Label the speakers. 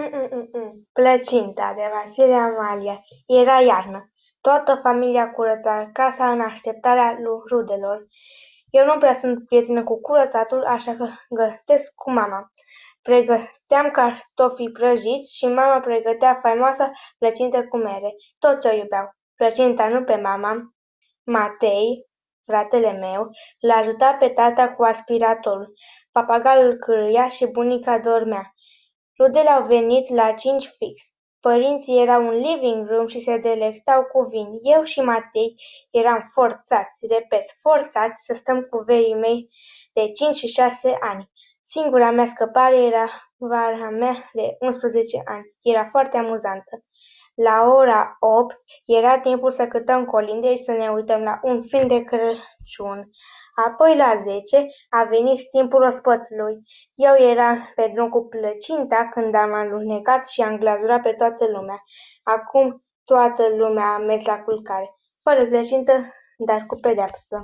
Speaker 1: Mm-mm-mm. Plăcinta de Vasile Amalia Era iarnă. Toată familia curăța casa în așteptarea rudelor. Eu nu prea sunt prietenă cu curățatul, așa că gătesc cu mama. Pregăteam cartofii prăjiți și mama pregătea faimoasa plăcintă cu mere. Toți o iubeau. Plăcinta nu pe mama. Matei, fratele meu, l-a ajutat pe tata cu aspiratorul. Papagalul cârâia și bunica dormea. Rudele au venit la cinci fix. Părinții erau în living room și se delectau cu vin. Eu și Matei eram forțați, repet, forțați să stăm cu veii mei de cinci și șase ani. Singura mea scăpare era vara mea de 11 ani. Era foarte amuzantă. La ora opt era timpul să cântăm colinde și să ne uităm la un film de Crăciun. Apoi la zece a venit timpul ospățului. Eu eram pe drum cu plăcinta când am alunecat și am glazurat pe toată lumea. Acum toată lumea a mers la culcare, fără plăcintă, dar cu pedeapsă.